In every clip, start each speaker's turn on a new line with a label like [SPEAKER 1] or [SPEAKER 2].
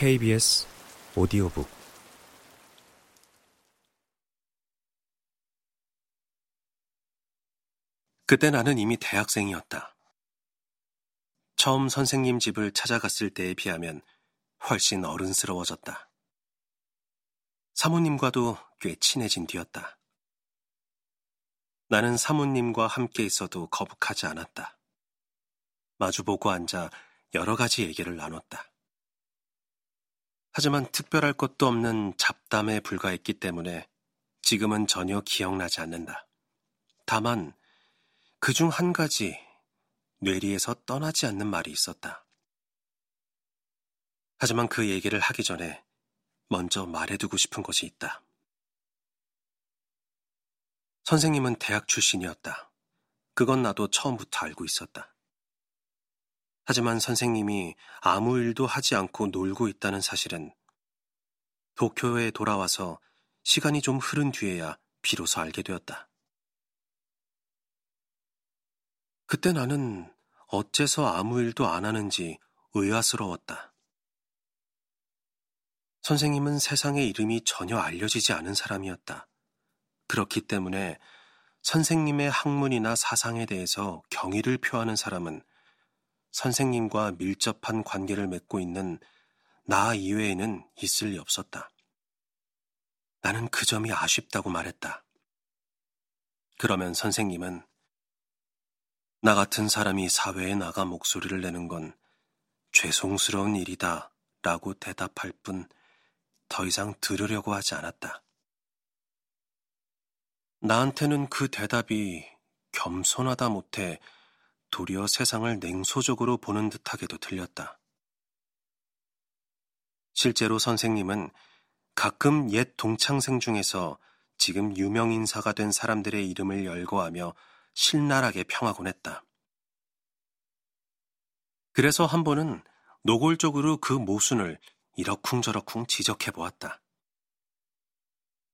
[SPEAKER 1] KBS 오디오북
[SPEAKER 2] 그때 나는 이미 대학생이었다. 처음 선생님 집을 찾아갔을 때에 비하면 훨씬 어른스러워졌다. 사모님과도 꽤 친해진 뒤였다. 나는 사모님과 함께 있어도 거북하지 않았다. 마주보고 앉아 여러 가지 얘기를 나눴다. 하지만 특별할 것도 없는 잡담에 불과했기 때문에 지금은 전혀 기억나지 않는다. 다만 그 중 한 가지 뇌리에서 떠나지 않는 말이 있었다. 하지만 그 얘기를 하기 전에 먼저 말해두고 싶은 것이 있다. 선생님은 대학 출신이었다. 그건 나도 처음부터 알고 있었다. 하지만 선생님이 아무 일도 하지 않고 놀고 있다는 사실은 도쿄에 돌아와서 시간이 좀 흐른 뒤에야 비로소 알게 되었다. 그때 나는 어째서 아무 일도 안 하는지 의아스러웠다. 선생님은 세상의 이름이 전혀 알려지지 않은 사람이었다. 그렇기 때문에 선생님의 학문이나 사상에 대해서 경의를 표하는 사람은 선생님과 밀접한 관계를 맺고 있는 나 이외에는 있을 리 없었다. 나는 그 점이 아쉽다고 말했다. 그러면 선생님은 나 같은 사람이 사회에 나가 목소리를 내는 건 죄송스러운 일이다 라고 대답할 뿐 더 이상 들으려고 하지 않았다. 나한테는 그 대답이 겸손하다 못해 도리어 세상을 냉소적으로 보는 듯하게도 들렸다. 실제로 선생님은 가끔 옛 동창생 중에서 지금 유명 인사가 된 사람들의 이름을 열거하며 신랄하게 평하곤 했다. 그래서 한 번은 노골적으로 그 모순을 이러쿵저러쿵 지적해 보았다.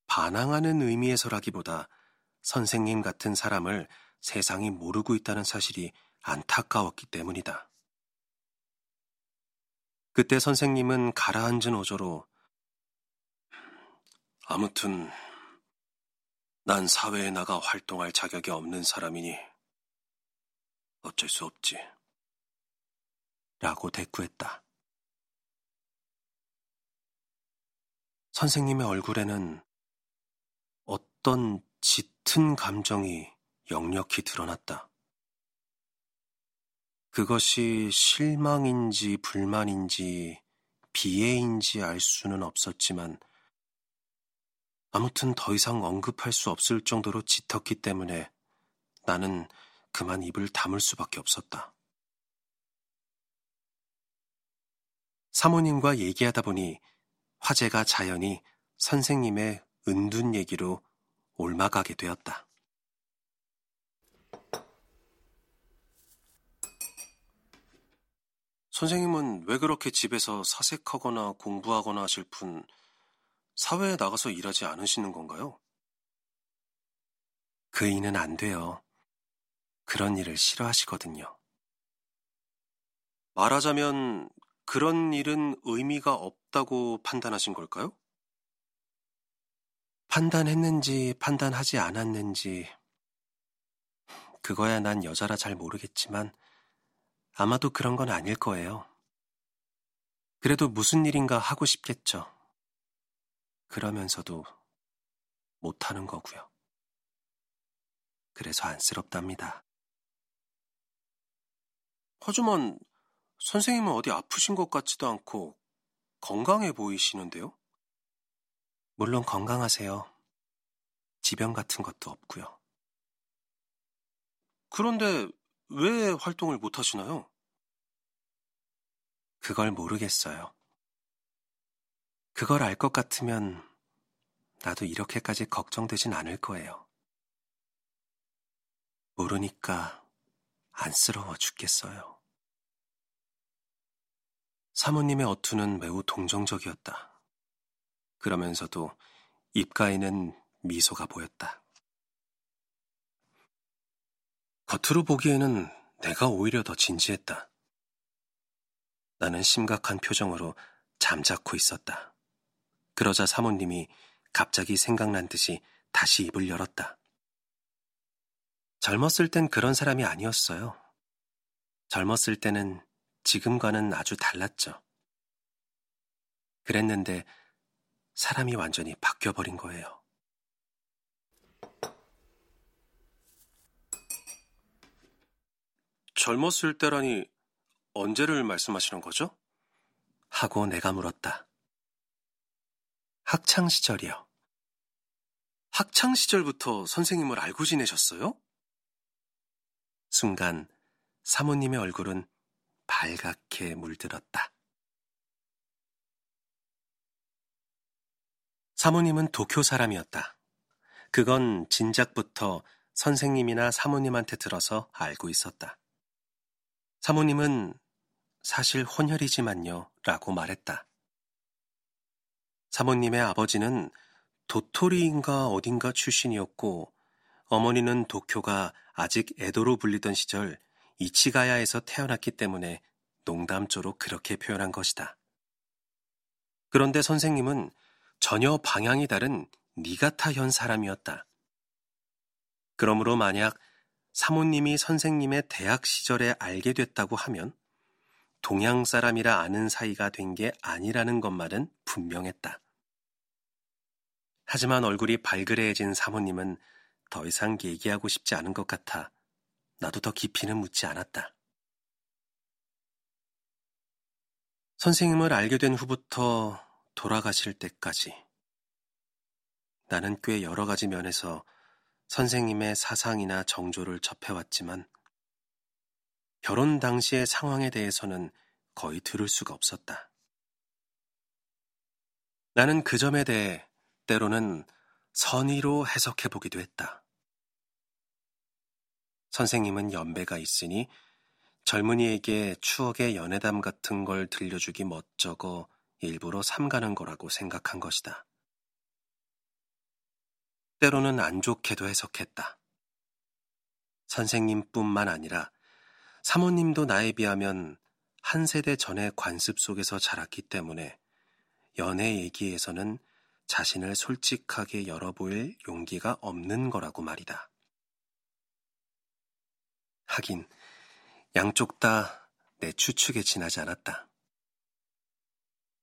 [SPEAKER 2] 반항하는 의미에서라기보다 선생님 같은 사람을 세상이 모르고 있다는 사실이 안타까웠기 때문이다. 그때 선생님은 가라앉은 어조로 아무튼 난 사회에 나가 활동할 자격이 없는 사람이니 어쩔 수 없지. 라고 대꾸했다. 선생님의 얼굴에는 어떤 짙은 감정이 역력히 드러났다. 그것이 실망인지 불만인지 비애인지 알 수는 없었지만 아무튼 더 이상 언급할 수 없을 정도로 짙었기 때문에 나는 그만 입을 다물 수밖에 없었다. 사모님과 얘기하다 보니 화제가 자연히 선생님의 은둔 얘기로 올마가게 되었다. 선생님은 왜 그렇게 집에서 사색하거나 공부하거나 하실 뿐 사회에 나가서 일하지 않으시는 건가요? 그 이는 안 돼요. 그런 일을 싫어하시거든요. 말하자면 그런 일은 의미가 없다고 판단하신 걸까요? 판단했는지 판단하지 않았는지 그거야 난 여자라 잘 모르겠지만 아마도 그런 건 아닐 거예요. 그래도 무슨 일인가 하고 싶겠죠. 그러면서도 못하는 거고요. 그래서 안쓰럽답니다. 하지만 선생님은 어디 아프신 것 같지도 않고 건강해 보이시는데요? 물론 건강하세요. 지병 같은 것도 없고요. 그런데 왜 활동을 못 하시나요? 그걸 모르겠어요. 그걸 알 것 같으면 나도 이렇게까지 걱정되진 않을 거예요. 모르니까 안쓰러워 죽겠어요. 사모님의 어투는 매우 동정적이었다. 그러면서도 입가에는 미소가 보였다. 겉으로 보기에는 내가 오히려 더 진지했다. 나는 심각한 표정으로 잠자코 있었다. 그러자 사모님이 갑자기 생각난 듯이 다시 입을 열었다. 젊었을 땐 그런 사람이 아니었어요. 젊었을 때는 지금과는 아주 달랐죠. 그랬는데 사람이 완전히 바뀌어버린 거예요. 젊었을 때라니 언제를 말씀하시는 거죠? 하고 내가 물었다. 학창 시절이요. 학창 시절부터 선생님을 알고 지내셨어요? 순간 사모님의 얼굴은 발갛게 물들었다. 사모님은 도쿄 사람이었다. 그건 진작부터 선생님이나 사모님한테 들어서 알고 있었다. 사모님은 사실 혼혈이지만요 라고 말했다. 사모님의 아버지는 도토리인가 어딘가 출신이었고 어머니는 도쿄가 아직 에도로 불리던 시절 이치가야에서 태어났기 때문에 농담조로 그렇게 표현한 것이다. 그런데 선생님은 전혀 방향이 다른 니가타현 사람이었다. 그러므로 만약 사모님이 선생님의 대학 시절에 알게 됐다고 하면 동양 사람이라 아는 사이가 된 게 아니라는 것만은 분명했다. 하지만 얼굴이 발그레해진 사모님은 더 이상 얘기하고 싶지 않은 것 같아 나도 더 깊이는 묻지 않았다. 선생님을 알게 된 후부터 돌아가실 때까지 나는 꽤 여러 가지 면에서 선생님의 사상이나 정조를 접해왔지만 결혼 당시의 상황에 대해서는 거의 들을 수가 없었다. 나는 그 점에 대해 때로는 선의로 해석해 보기도 했다. 선생님은 연배가 있으니 젊은이에게 추억의 연애담 같은 걸 들려주기 멋쩍어 일부러 삼가는 거라고 생각한 것이다. 때로는 안 좋게도 해석했다. 선생님뿐만 아니라 사모님도 나에 비하면 한 세대 전의 관습 속에서 자랐기 때문에 연애 얘기에서는 자신을 솔직하게 열어보일 용기가 없는 거라고 말이다. 하긴, 양쪽 다 내 추측에 지나지 않았다.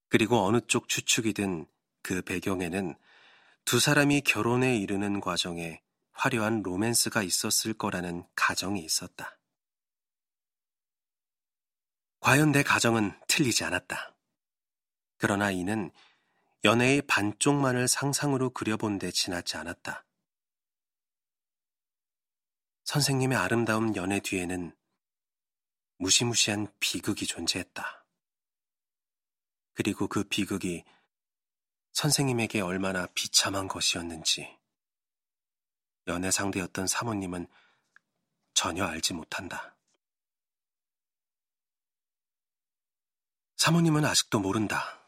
[SPEAKER 2] 그리고 어느 쪽 추측이든 그 배경에는 두 사람이 결혼에 이르는 과정에 화려한 로맨스가 있었을 거라는 가정이 있었다. 과연 내 가정은 틀리지 않았다. 그러나 이는 연애의 반쪽만을 상상으로 그려본 데 지나지 않았다. 선생님의 아름다운 연애 뒤에는 무시무시한 비극이 존재했다. 그리고 그 비극이 선생님에게 얼마나 비참한 것이었는지 연애 상대였던 사모님은 전혀 알지 못한다. 사모님은 아직도 모른다.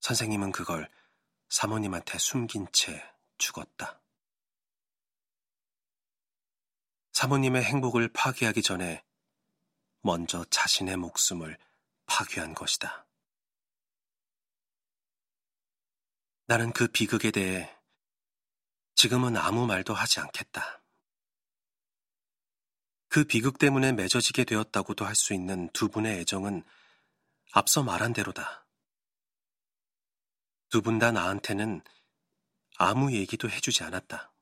[SPEAKER 2] 선생님은 그걸 사모님한테 숨긴 채 죽었다. 사모님의 행복을 파괴하기 전에 먼저 자신의 목숨을 파괴한 것이다. 나는 그 비극에 대해 지금은 아무 말도 하지 않겠다. 그 비극 때문에 맺어지게 되었다고도 할 수 있는 두 분의 애정은 앞서 말한 대로다. 두 분 다 나한테는 아무 얘기도 해주지 않았다.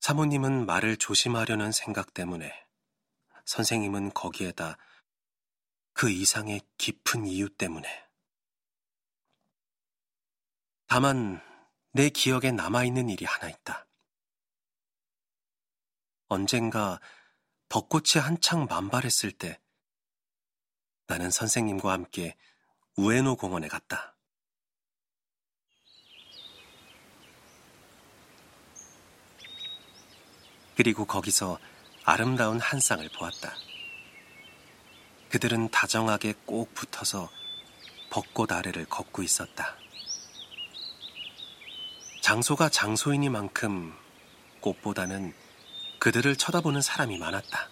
[SPEAKER 2] 사모님은 말을 조심하려는 생각 때문에, 선생님은 거기에다 그 이상의 깊은 이유 때문에. 다만 내 기억에 남아있는 일이 하나 있다. 언젠가 벚꽃이 한창 만발했을 때 나는 선생님과 함께 우에노 공원에 갔다. 그리고 거기서 아름다운 한 쌍을 보았다. 그들은 다정하게 꼭 붙어서 벚꽃 아래를 걷고 있었다. 장소가 장소이니만큼 꽃보다는 그들을 쳐다보는 사람이 많았다.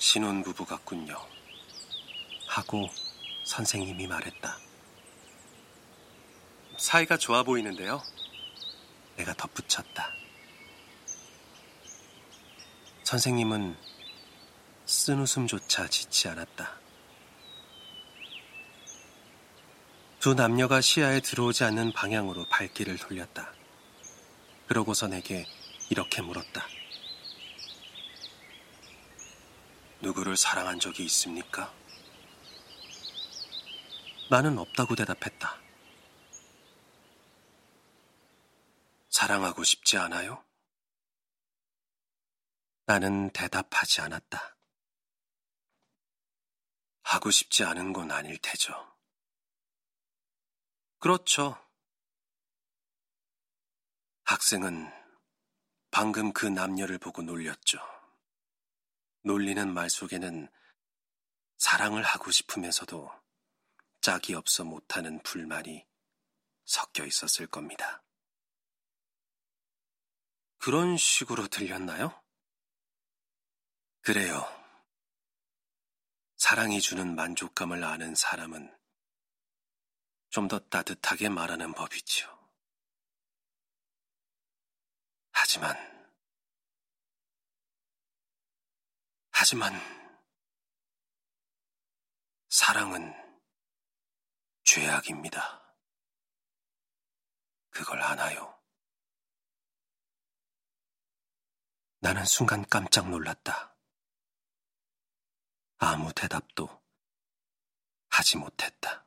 [SPEAKER 2] 신혼부부 같군요. 하고 선생님이 말했다. 사이가 좋아 보이는데요? 내가 덧붙였다. 선생님은 쓴 웃음조차 짓지 않았다. 두 남녀가 시야에 들어오지 않는 방향으로 발길을 돌렸다. 그러고서 내게 이렇게 물었다. 누구를 사랑한 적이 있습니까? 나는 없다고 대답했다. 사랑하고 싶지 않아요? 나는 대답하지 않았다. 하고 싶지 않은 건 아닐 테죠. 그렇죠. 학생은 방금 그 남녀를 보고 놀렸죠. 놀리는 말 속에는 사랑을 하고 싶으면서도 짝이 없어 못하는 불만이 섞여 있었을 겁니다. 그런 식으로 들렸나요? 그래요. 사랑이 주는 만족감을 아는 사람은 좀 더 따뜻하게 말하는 법이지요. 하지만, 하지만, 사랑은 죄악입니다. 그걸 아나요? 나는 순간 깜짝 놀랐다. 아무 대답도 하지 못했다.